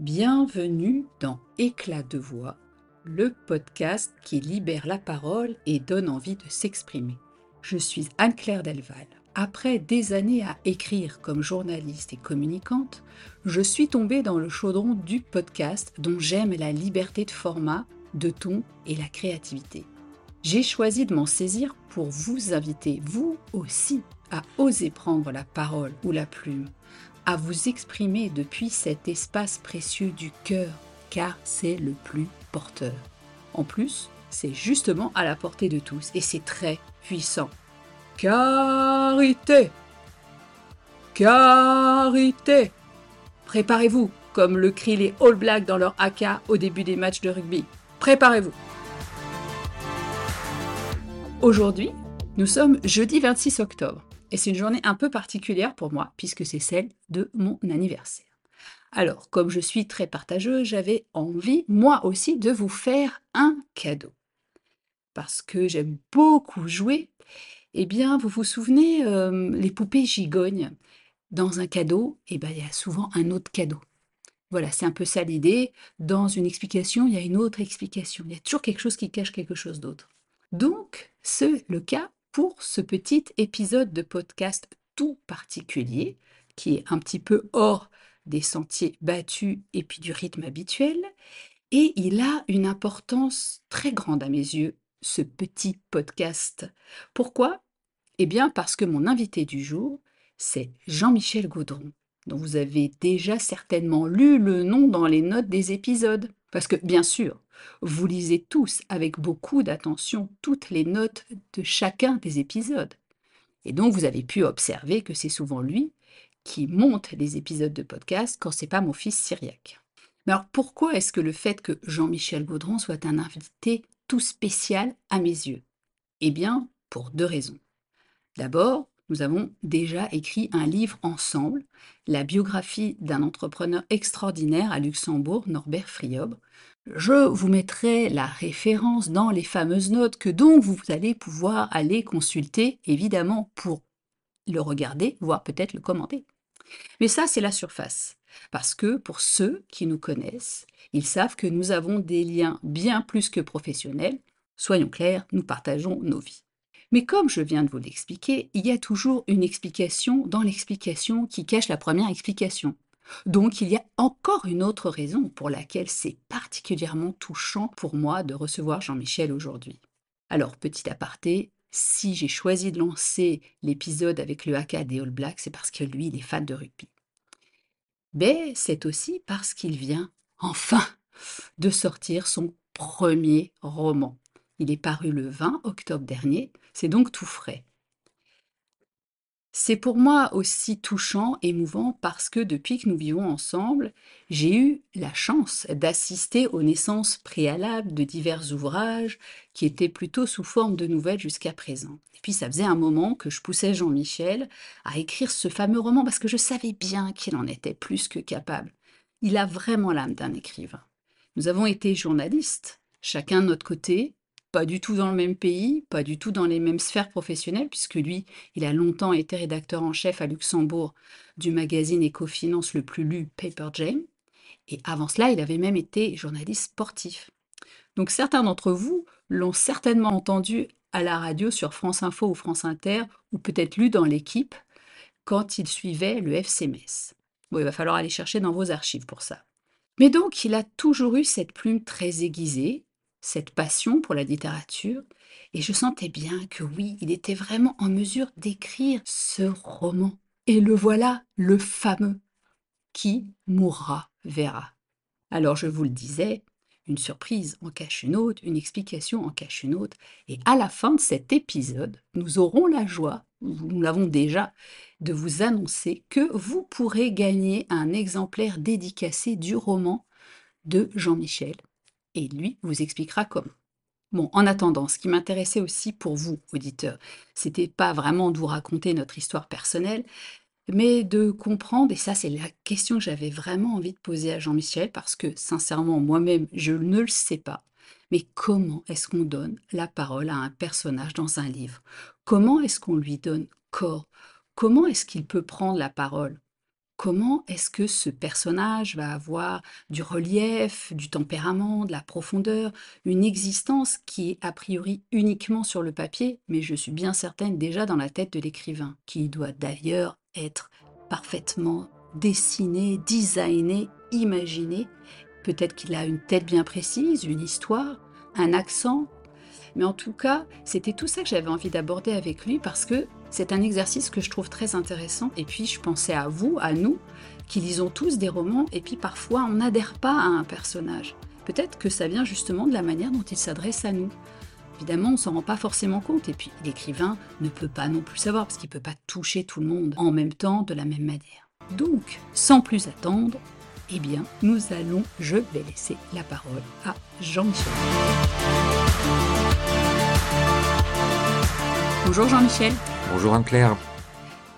Bienvenue dans Éclat de voix, le podcast qui libère la parole et donne envie de s'exprimer. Je suis Anne-Claire Delval. Après des années à écrire comme journaliste et communicante, je suis tombée dans le chaudron du podcast dont j'aime la liberté de format, de ton et la créativité. J'ai choisi de m'en saisir pour vous inviter, vous aussi, à oser prendre la parole ou la plume, à vous exprimer depuis cet espace précieux du cœur, car c'est le plus porteur. En plus, c'est justement à la portée de tous et c'est très puissant. Carité Carité Préparez-vous, comme le crient les All Blacks dans leur AK au début des matchs de rugby. Préparez-vous Aujourd'hui, nous sommes jeudi 26 octobre. Et c'est une journée un peu particulière pour moi, puisque c'est celle de mon anniversaire. Alors, comme je suis très partageuse, j'avais envie, moi aussi, de vous faire un cadeau. Parce que j'aime beaucoup jouer, eh bien, vous vous souvenez, euh, les poupées gigognes, dans un cadeau, eh bien, il y a souvent un autre cadeau. Voilà, c'est un peu ça l'idée. Dans une explication, il y a une autre explication. Il y a toujours quelque chose qui cache quelque chose d'autre. Donc, c'est le cas pour ce petit épisode de podcast tout particulier, qui est un petit peu hors des sentiers battus et puis du rythme habituel. Et il a une importance très grande à mes yeux, ce petit podcast. Pourquoi? Eh bien parce que mon invité du jour, c'est Jean-Michel Gaudron, dont vous avez déjà certainement lu le nom dans les notes des épisodes. Parce que, bien sûr, vous lisez tous avec beaucoup d'attention toutes les notes de chacun des épisodes. Et donc vous avez pu observer que c'est souvent lui qui monte les épisodes de podcast quand c'est pas mon fils Syriac. Mais alors pourquoi est-ce que le fait que Jean-Michel Gaudron soit un invité tout spécial à mes yeux? Eh bien, pour deux raisons. D'abord, nous avons déjà écrit un livre ensemble, la biographie d'un entrepreneur extraordinaire à Luxembourg, Norbert Friob, je vous mettrai la référence dans les fameuses notes que donc vous allez pouvoir aller consulter, évidemment, pour le regarder, voire peut-être le commenter. Mais ça, c'est la surface. Parce que pour ceux qui nous connaissent, ils savent que nous avons des liens bien plus que professionnels. Soyons clairs, nous partageons nos vies. Mais comme je viens de vous l'expliquer, il y a toujours une explication dans l'explication qui cache la première explication. Donc il y a encore une autre raison pour laquelle c'est particulièrement touchant pour moi de recevoir Jean-Michel aujourd'hui. Alors petit aparté, si j'ai choisi de lancer l'épisode avec le haka des All Blacks, c'est parce que lui, il est fan de rugby. Mais c'est aussi parce qu'il vient, enfin, de sortir son premier roman. Il est paru le 20 octobre dernier, c'est donc tout frais. C'est pour moi aussi touchant, émouvant, parce que depuis que nous vivons ensemble, j'ai eu la chance d'assister aux naissances préalables de divers ouvrages qui étaient plutôt sous forme de nouvelles jusqu'à présent. Et puis ça faisait un moment que je poussais Jean-Michel à écrire ce fameux roman parce que je savais bien qu'il en était plus que capable. Il a vraiment l'âme d'un écrivain. Nous avons été journalistes, chacun de notre côté, pas du tout dans le même pays, pas du tout dans les mêmes sphères professionnelles, puisque lui, il a longtemps été rédacteur en chef à Luxembourg du magazine Ecofinance le plus lu Paper Jam. Et avant cela, il avait même été journaliste sportif. Donc certains d'entre vous l'ont certainement entendu à la radio sur France Info ou France Inter, ou peut-être lu dans l'équipe quand il suivait le FC Metz. Bon, il va falloir aller chercher dans vos archives pour ça. Mais donc, il a toujours eu cette plume très aiguisée, cette passion pour la littérature, et je sentais bien que oui, il était vraiment en mesure d'écrire ce roman. Et le voilà, le fameux. Qui mourra verra. Alors je vous le disais, une surprise en cache une autre, une explication en cache une autre, et à la fin de cet épisode, nous aurons la joie, nous l'avons déjà, de vous annoncer que vous pourrez gagner un exemplaire dédicacé du roman de Jean-Michel et lui vous expliquera comment. Bon, en attendant, ce qui m'intéressait aussi pour vous, auditeurs, c'était pas vraiment de vous raconter notre histoire personnelle, mais de comprendre, et ça c'est la question que j'avais vraiment envie de poser à Jean-Michel, parce que sincèrement, moi-même, je ne le sais pas, mais comment est-ce qu'on donne la parole à un personnage dans un livre? Comment est-ce qu'on lui donne corps? Comment est-ce qu'il peut prendre la parole? Comment est-ce que ce personnage va avoir du relief, du tempérament, de la profondeur, une existence qui est a priori uniquement sur le papier, mais je suis bien certaine déjà dans la tête de l'écrivain, qui doit d'ailleurs être parfaitement dessiné, designé, imaginé. Peut-être qu'il a une tête bien précise, une histoire, un accent, mais en tout cas, c'était tout ça que j'avais envie d'aborder avec lui parce que c'est un exercice que je trouve très intéressant. Et puis, je pensais à vous, à nous, qui lisons tous des romans, et puis parfois, on n'adhère pas à un personnage. Peut-être que ça vient justement de la manière dont il s'adresse à nous. Évidemment, on ne s'en rend pas forcément compte, et puis l'écrivain ne peut pas non plus savoir, parce qu'il ne peut pas toucher tout le monde en même temps, de la même manière. Donc, sans plus attendre, eh bien, nous allons, je vais laisser la parole à Jean-Michel. Bonjour Jean-Michel. Bonjour Anne-Claire.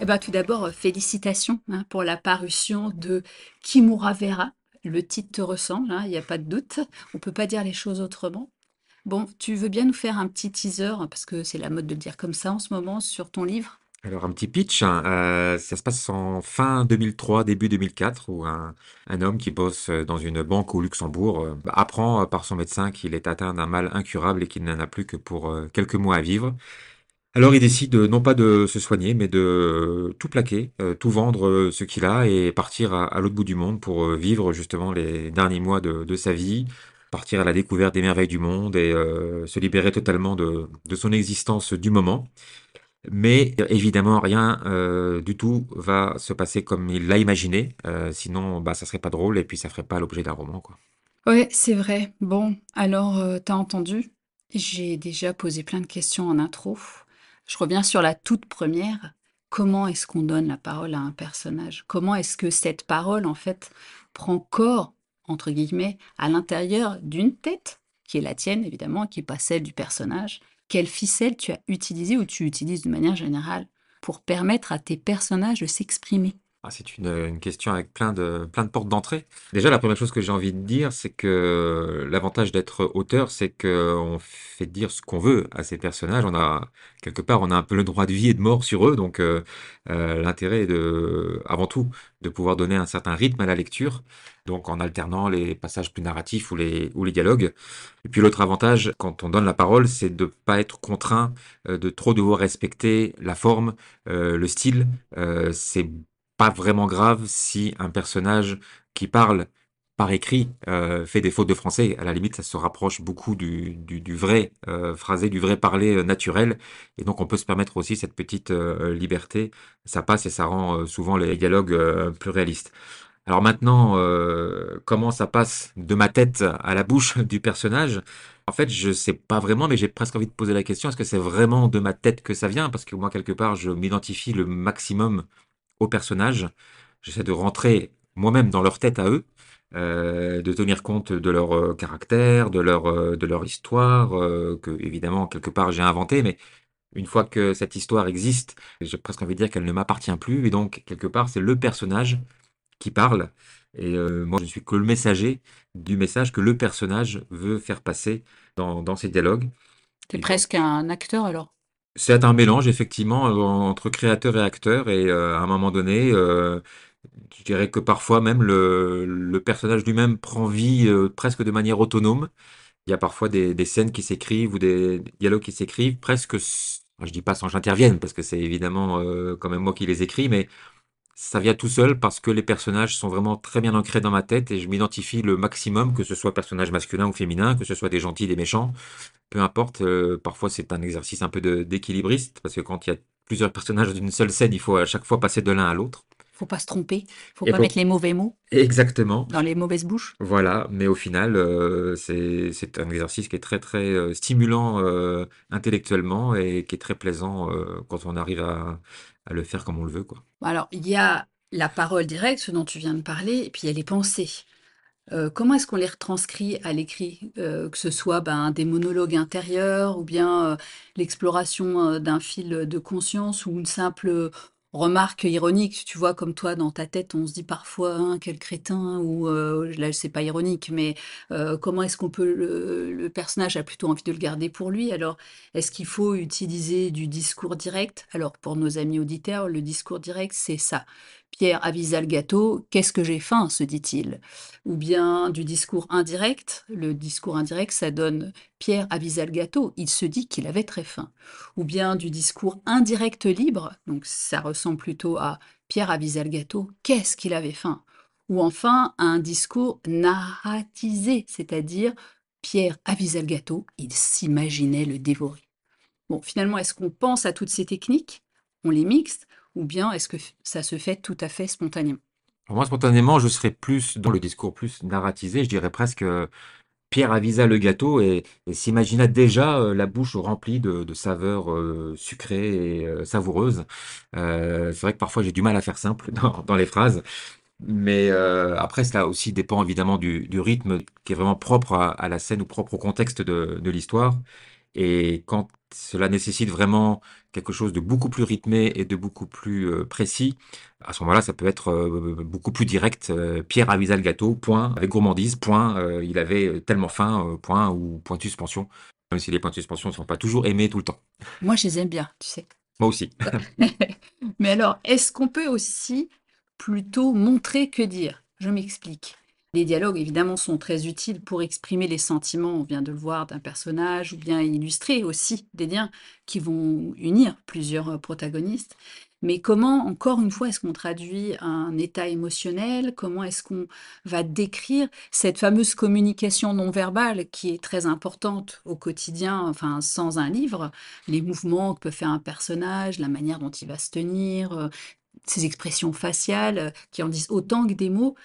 Eh ben, tout d'abord, félicitations hein, pour la parution de Kimura Vera. Le titre te ressemble, hein, il n'y a pas de doute. On ne peut pas dire les choses autrement. Bon, tu veux bien nous faire un petit teaser, parce que c'est la mode de le dire comme ça en ce moment, sur ton livre? Alors un petit pitch, hein, euh, ça se passe en fin 2003, début 2004, où un, un homme qui bosse dans une banque au Luxembourg euh, apprend euh, par son médecin qu'il est atteint d'un mal incurable et qu'il n'en a plus que pour quelques mois à vivre. Alors il décide non pas de se soigner, mais de tout plaquer, tout vendre ce qu'il a et partir à, l'autre bout du monde pour vivre justement les derniers mois de, sa vie, partir à la découverte des merveilles du monde et se libérer totalement de, de son existence du moment. Mais évidemment, rien euh, du tout va se passer comme il l'a imaginé. Euh, sinon, bah, ça serait pas drôle et puis ça ferait pas l'objet d'un roman, quoi. Ouais, c'est vrai. Bon, alors, euh, t'as entendu? J'ai déjà posé plein de questions en intro. Je reviens sur la toute première. Comment est-ce qu'on donne la parole à un personnage? Comment est-ce que cette parole, en fait, prend corps, entre guillemets, à l'intérieur d'une tête, qui est la tienne, évidemment, qui n'est pas celle du personnage, quelle ficelle tu as utilisé ou tu utilises de manière générale pour permettre à tes personnages de s'exprimer? Ah, c'est une, question avec plein de, plein de portes d'entrée. Déjà, la première chose que j'ai envie de dire, c'est que l'avantage d'être auteur, c'est qu'on fait dire ce qu'on veut à ces personnages. On a, quelque part, on a un peu le droit de vie et de mort sur eux. Donc, euh, euh, l'intérêt est avant tout, de pouvoir donner un certain rythme à la lecture. Donc, en alternant les passages plus narratifs ou les, ou les dialogues. Et puis, l'autre avantage, quand on donne la parole, c'est de ne pas être contraint euh, de trop devoir respecter la forme, le style. c'est pas vraiment grave si un personnage qui parle par écrit euh, fait des fautes de français. À la limite, ça se rapproche beaucoup du, du, vrai euh, phrasé, du vrai parler euh, naturel. Et donc, on peut se permettre aussi cette petite liberté. Ça passe et ça rend souvent les dialogues plus réalistes. Alors maintenant, comment ça passe de ma tête à la bouche du personnage? En fait, je sais pas vraiment, mais j'ai presque envie de poser la question est-ce que c'est vraiment de ma tête que ça vient? Parce que moi, quelque part, je m'identifie le maximum aux personnages. J'essaie de rentrer moi-même dans leur tête à eux, euh, de tenir compte de leur euh, caractère, de leur, euh, de leur histoire, que évidemment quelque part j'ai inventé, mais une fois que cette histoire existe, j'ai presque envie de dire qu'elle ne m'appartient plus, et donc quelque part c'est le personnage qui parle, et moi je ne suis que le messager du message que le personnage veut faire passer dans, dans ses dialogues. T'es presque un acteur alors? C'est un mélange effectivement, euh, entre créateur et acteur et heu, à un moment donné, heu, je dirais que parfois même le personnage lui-même prend vie, heu, presque de manière autonome. Il y a parfois des scènes qui s'écrivent ou des dialogues qui s'écrivent presque je dis pas sans que j'intervienne parce que c'est évidemment, quand même moi qui les écris, mais ça vient tout seul parce que les personnages sont vraiment très bien ancrés dans ma tête et je m'identifie le maximum, que ce soit personnage masculin ou féminin, que ce soit des gentils, des méchants, peu importe. Euh, parfois, c'est un exercice un peu d'équilibriste parce que quand il y a plusieurs personnages d'une seule scène, il faut à chaque fois passer de l'un à l'autre. Faut pas se tromper, faut pas mettre les mauvais mots. Exactement. Dans les mauvaises bouches. Voilà, mais au final, euh, c'est un exercice qui est très très euh, stimulant intellectuellement et qui est très plaisant quand on arrive à, à le faire comme on le veut, quoi. Alors, il y a la parole directe, ce dont tu viens de parler, et puis il y a les pensées. Euh, comment est-ce qu'on les retranscrit à l'écrit? Euh, que ce soit, ben, des monologues intérieurs ou bien, heu, l'exploration, d'un fil, de conscience ou une simple, remarque ironique, tu vois, comme toi, dans ta tête, on se dit parfois, hein, quel crétin, ou euh, là, c'est pas ironique, mais euh, comment est-ce qu'on peut, le, personnage a plutôt envie de le garder pour lui, alors est-ce qu'il faut utiliser du discours direct? Alors, pour nos amis auditeurs, le discours direct, c'est ça. Pierre avisa le gâteau, qu'est-ce que j'ai faim, se dit-il. Ou bien du discours indirect, le discours indirect, ça donne Pierre avisa le gâteau, il se dit qu'il avait très faim. Ou bien du discours indirect libre, donc ça ressemble plutôt à Pierre avisa le gâteau, qu'est-ce qu'il avait faim? Ou enfin un discours narratisé, c'est-à-dire Pierre avisa le gâteau, il s'imaginait le dévorer. Bon, finalement, est-ce qu'on pense à toutes ces techniques? On les mixe Ou bien est-ce que ça se fait tout à fait spontanément? Moi, spontanément, je serais plus dans le discours plus narratisé. Je dirais presque euh, Pierre avisa le gâteau et, s'imagina déjà euh, la bouche remplie de, saveurs euh, sucrées et savoureuses. c'est vrai que parfois j'ai du mal à faire simple dans, les phrases. Mais après, cela aussi dépend évidemment du, rythme qui est vraiment propre à, la scène ou propre au contexte de l'histoire. Et quand cela nécessite vraiment quelque chose de beaucoup plus rythmé et de beaucoup plus euh, précis, à ce moment-là, ça peut être euh, beaucoup plus direct. Euh, Pierre avisa le gâteau, point, avec gourmandise, point, il avait tellement faim, point, ou point de suspension. Même si les points de suspension ne sont pas toujours aimés tout le temps. Moi, je les aime bien, tu sais. Moi aussi. Mais alors, est-ce qu'on peut aussi plutôt montrer que dire? Je m'explique. Les dialogues, évidemment, sont très utiles pour exprimer les sentiments, on vient de le voir, d'un personnage, ou bien illustrer aussi des liens qui vont unir plusieurs euh, protagonistes. Mais comment, encore une fois, est-ce qu'on traduit un état émotionnel? Comment est-ce qu'on va décrire cette fameuse communication non verbale qui est très importante au quotidien, enfin sans un livre, les mouvements que peut faire un personnage, la manière dont il va se tenir, euh, ses expressions faciales euh, qui en disent autant que des mots,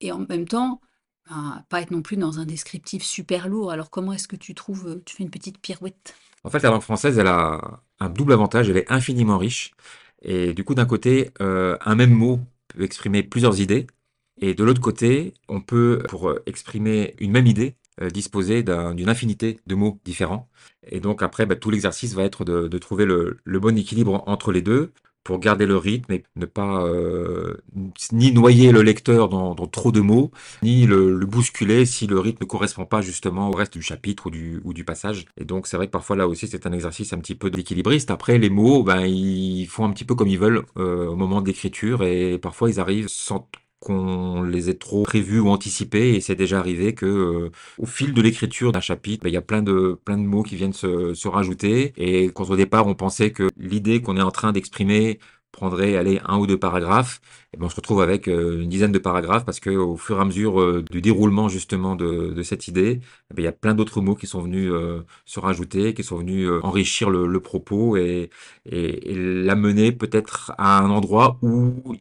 et en même temps, ben, pas être non plus dans un descriptif super lourd. Alors comment est-ce que tu trouves, euh, tu fais une petite pirouette? En fait, la langue française, elle a un double avantage, elle est infiniment riche. Et du coup, d'un côté, euh, un même mot peut exprimer plusieurs idées. Et de l'autre côté, on peut, pour euh, exprimer une même idée, disposer d'une infinité de mots différents. Et donc après, bah, tout l'exercice va être de, trouver le, bon équilibre entre les deux pour garder le rythme et ne pas euh, ni noyer le lecteur dans, trop de mots, ni le, bousculer si le rythme ne correspond pas justement au reste du chapitre ou du, passage. Et donc c'est vrai que parfois là aussi c'est un exercice un petit peu d'équilibriste. Après les mots, ben, ils font un petit peu comme ils veulent euh, au moment de l'écriture et parfois ils arrivent sans qu'on les ait trop prévus ou anticipés et c'est déjà arrivé que euh, au fil de l'écriture d'un chapitre, ben, il y a plein de plein de mots qui viennent se, se rajouter et quand au départ on pensait que l'idée qu'on est en train d'exprimer prendrait aller un ou deux paragraphes, et ben on se retrouve avec euh, une dizaine de paragraphes parce que au fur et à mesure euh, du déroulement justement de, de cette idée, eh ben, il y a plein d'autres mots qui sont venus se rajouter, qui sont venus enrichir le, le propos et, et, et l'amener peut-être à un endroit où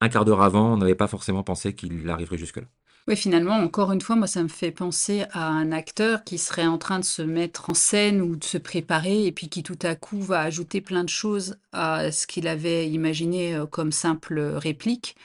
un quart d'heure avant, on n'avait pas forcément pensé qu'il arriverait jusque-là. Oui, finalement, encore une fois, moi, ça me fait penser à un acteur qui serait en train de se mettre en scène ou de se préparer et puis qui tout à coup va ajouter plein de choses à ce qu'il avait imaginé euh, comme simple réplique.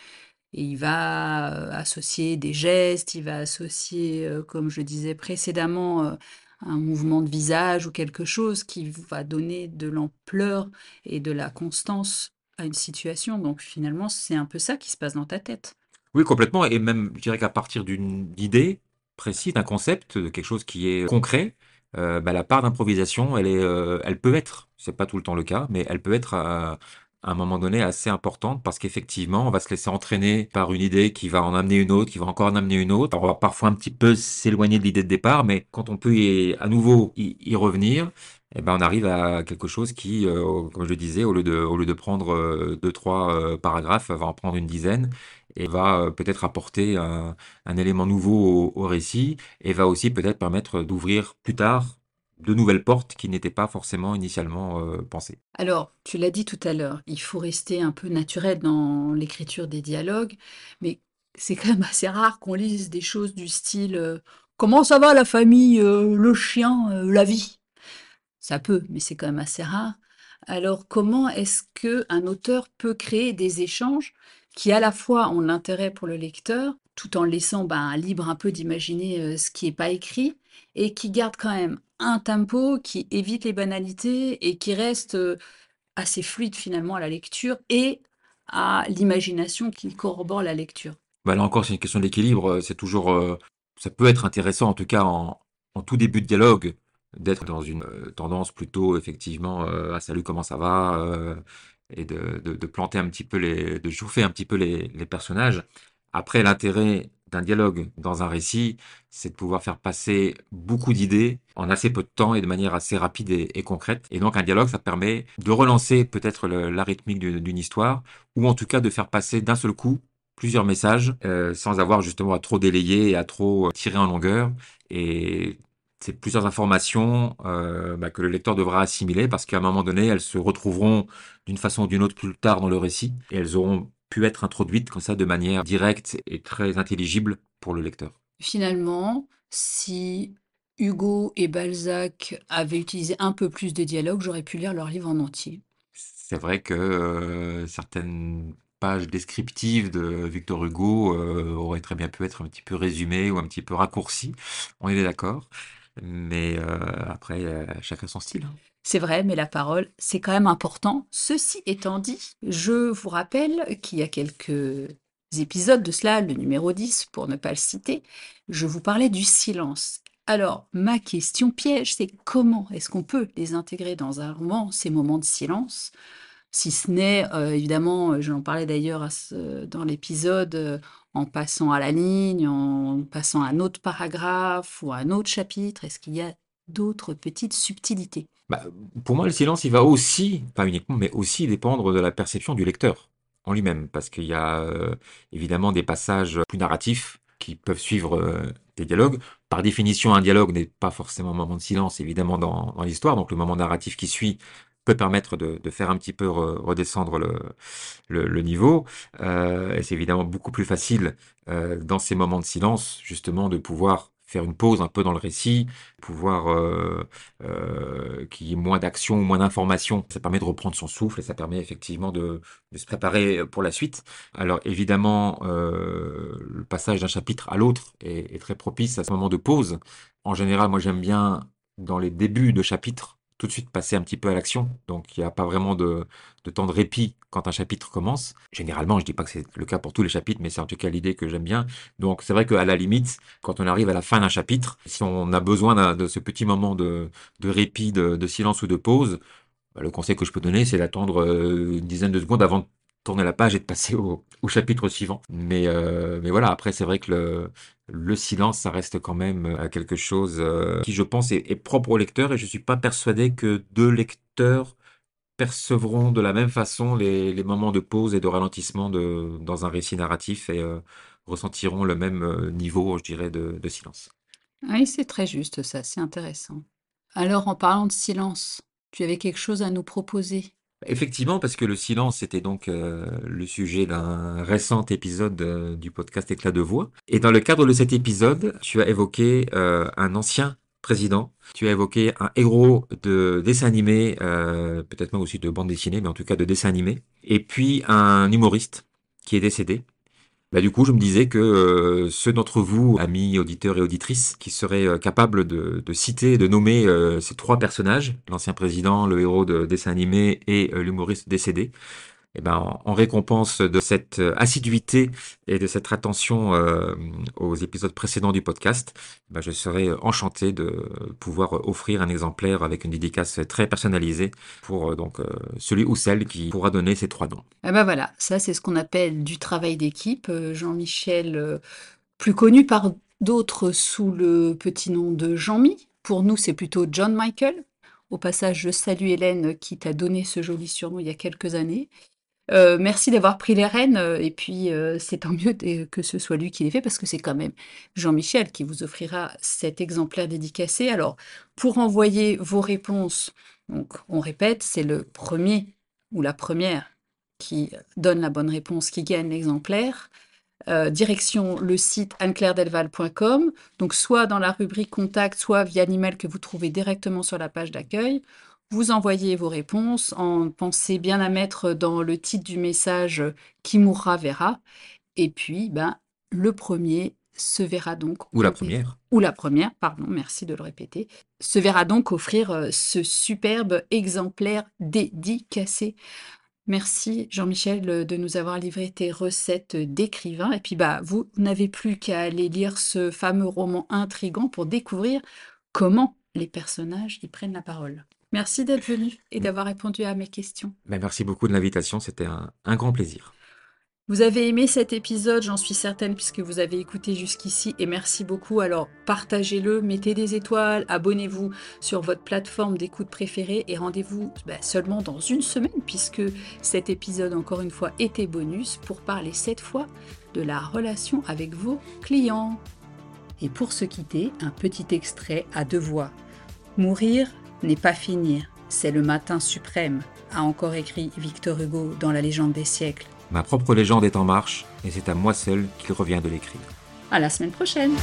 Et il va euh, associer des gestes, il va associer, euh, comme je disais précédemment, un mouvement de visage ou quelque chose qui va donner de l'ampleur et de la constance à une situation. Donc finalement, c'est un peu ça qui se passe dans ta tête. Oui, complètement. Et même, je dirais qu'à partir d'une idée précise, d'un concept, de quelque chose qui est concret, euh, bah, la part d'improvisation, elle euh, elle peut être, c'est pas tout le temps le cas, mais elle peut être un moment donné assez importante parce qu'effectivement, on va se laisser entraîner par une idée qui va en amener une autre, qui va encore en amener une autre. on va parfois un petit peu s'éloigner de l'idée de départ, mais quand on peut y, à nouveau y revenir, eh ben, on arrive à quelque chose qui, euh, comme je disais, au lieu de, prendre euh, deux, trois euh, paragraphes, va en prendre une dizaine et va peut-être apporter un, élément nouveau au, récit et va aussi peut-être permettre d'ouvrir plus tard de nouvelles portes qui n'étaient pas forcément initialement pensées. Alors, tu l'as dit tout à l'heure, il faut rester un peu naturel dans l'écriture des dialogues, mais c'est quand même assez rare qu'on lise des choses du style Comment ça va la famille, le chien, la vie? Ça peut, mais c'est quand même assez rare. Alors comment est-ce que un auteur peut créer des échanges qui à la fois ont l'intérêt pour le lecteur, tout en laissant ben, libre un peu d'imaginer euh, ce qui n'est pas écrit, et qui garde quand même un tempo qui évite les banalités et qui reste euh, assez fluide finalement à la lecture et à l'imagination qui corrobore la lecture. Bah là encore, c'est une question d'équilibre. C'est toujours, euh, ça peut être intéressant en tout cas en tout début de dialogue d'être dans une euh, tendance plutôt effectivement euh, ah salut comment ça va et de, planter un petit peu les, de chauffer un petit peu les personnages. Après, l'intérêt d'un dialogue dans un récit, c'est de pouvoir faire passer beaucoup d'idées en assez peu de temps et de manière assez rapide et, concrète. Et donc un dialogue, ça permet de relancer peut-être la rythmique d'une histoire, ou en tout cas de faire passer d'un seul coup plusieurs messages euh, sans avoir justement à trop délayer et à trop tirer en longueur. Et c'est plusieurs informations euh, bah, que le lecteur devra assimiler parce qu'à un moment donné, elles se retrouveront d'une façon ou d'une autre plus tard dans le récit et elles auront pu être introduites comme ça de manière directe et très intelligible pour le lecteur. Finalement, si Hugo et Balzac avaient utilisé un peu plus de dialogue, j'aurais pu lire leur livre en entier. C'est vrai que euh, certaines pages descriptives de Victor Hugo euh, auraient très bien pu être un petit peu résumées ou un petit peu raccourcies. On est d'accord. Mais euh, après, chacun son style. C'est vrai, mais la parole, c'est quand même important. Ceci étant dit, je vous rappelle qu'il y a quelques épisodes de cela, le numéro 10, pour ne pas le citer, je vous parlais du silence. Alors, ma question piège, c'est comment est-ce qu'on peut les intégrer dans un roman, ces moments de silence? Si ce n'est, euh, évidemment, j'en parlais d'ailleurs dans l'épisode, euh, en passant à la ligne, en passant à un autre paragraphe ou à un autre chapitre, est-ce qu'il y a d'autres petites subtilités Bah, pour moi, le silence, il va aussi, pas uniquement, mais aussi dépendre de la perception du lecteur en lui-même, parce qu'il y a euh, évidemment des passages plus narratifs qui peuvent suivre euh, des dialogues. Par définition, un dialogue n'est pas forcément un moment de silence, évidemment, dans, l'histoire, donc le moment narratif qui suit peut permettre de, faire un petit peu re- redescendre le, niveau. Euh, et c'est évidemment beaucoup plus facile dans ces moments de silence, justement, de pouvoir faire une pause un peu dans le récit, pouvoir euh, euh, qu'il y ait moins d'action moins d'informations. Ça permet de reprendre son souffle et ça permet effectivement de, se préparer pour la suite. Alors évidemment, euh, le passage d'un chapitre à l'autre est, est très propice à ce moment de pause. En général, moi j'aime bien dans les débuts de chapitres tout de suite passer un petit peu à l'action. Donc il n'y a pas vraiment de, temps de répit quand un chapitre commence. Généralement, je dis pas que c'est le cas pour tous les chapitres, mais c'est en tout cas l'idée que j'aime bien. Donc c'est vrai qu'à la limite, quand on arrive à la fin d'un chapitre, si on a besoin de ce petit moment de, de répit, de, de silence ou de pause, bah, le conseil que je peux donner, c'est d'attendre euh, une dizaine de secondes avant de tourner la page et de passer au, au chapitre suivant. Mais, euh, mais voilà, après, c'est vrai que le, le silence, ça reste quand même euh, quelque chose euh, qui, je pense, est, propre au lecteur et je suis pas persuadé que deux lecteurs percevront de la même façon les, moments de pause et de ralentissement de, dans un récit narratif et ressentiront le même niveau, je dirais, de, de silence. Oui, c'est très juste ça, c'est intéressant. Alors, en parlant de silence, tu avais quelque chose à nous proposer? Effectivement, parce que le silence était donc euh, le sujet d'un récent épisode euh, du podcast Éclat de voix. Et dans le cadre de cet épisode, tu as évoqué euh, un ancien président, tu as évoqué un héros de dessin animé, peut-être même aussi de bande dessinée, mais en tout cas de dessin animé, et puis un humoriste qui est décédé. Bah, du coup, je me disais que euh, ceux d'entre vous, amis, auditeurs et auditrices, qui seraient euh, capables de, de citer, de nommer euh, ces trois personnages, l'ancien président, le héros de dessin animé et l'humoriste décédé, eh ben, en, en récompense de cette euh, assiduité et de cette attention euh, aux épisodes précédents du podcast, ben, je serais euh, enchanté de pouvoir offrir un exemplaire avec une dédicace très personnalisée pour donc celui ou celle qui pourra donner ces trois noms. Ah ben voilà, ça c'est ce qu'on appelle du travail d'équipe. Jean-Michel, plus connu par d'autres sous le petit nom de Jean-Mi. Pour nous, c'est plutôt John Michael. Au passage, je salue Hélène qui t'a donné ce joli surnom il y a quelques années. Euh, merci d'avoir pris les rênes, euh, et puis euh, c'est tant mieux que ce soit lui qui l'ait fait, parce que c'est quand même Jean-Michel qui vous offrira cet exemplaire dédicacé. Alors, pour envoyer vos réponses, on répète, c'est le premier ou la première qui donne la bonne réponse qui gagne l'exemplaire. Direction le site anneclairedelval.com, donc soit dans la rubrique contact, soit via l'email que vous trouvez directement sur la page d'accueil. Vous envoyez vos réponses en pensez bien à mettre dans le titre du message euh, qui mourra verra. Et puis, ben, le premier se verra donc Ou la première. ou la première, pardon, merci de le répéter, se verra donc offrir euh, ce superbe exemplaire dédicacé. Merci Jean-Michel euh, de nous avoir livré tes recettes d'écrivain. Et puis bah vous n'avez plus qu'à aller lire ce fameux roman intrigant pour découvrir comment les personnages y prennent la parole. Merci d'être venu et d'avoir répondu à mes questions. Ben, merci beaucoup de l'invitation, c'était un, un grand plaisir. Vous avez aimé cet épisode, j'en suis certaine, puisque vous avez écouté jusqu'ici, et merci beaucoup. Alors partagez-le, mettez des étoiles, abonnez-vous sur votre plateforme d'écoute préférée, et rendez-vous bah, seulement dans une semaine, puisque cet épisode, encore une fois, était bonus pour parler cette fois de la relation avec vos clients. Et pour se quitter, un petit extrait à deux voix. Mourir n'est pas finir, c'est le matin suprême, a encore écrit Victor Hugo dans La légende des siècles. Ma propre légende est en marche, et c'est à moi seul qu'il revient de l'écrire. À la semaine prochaine!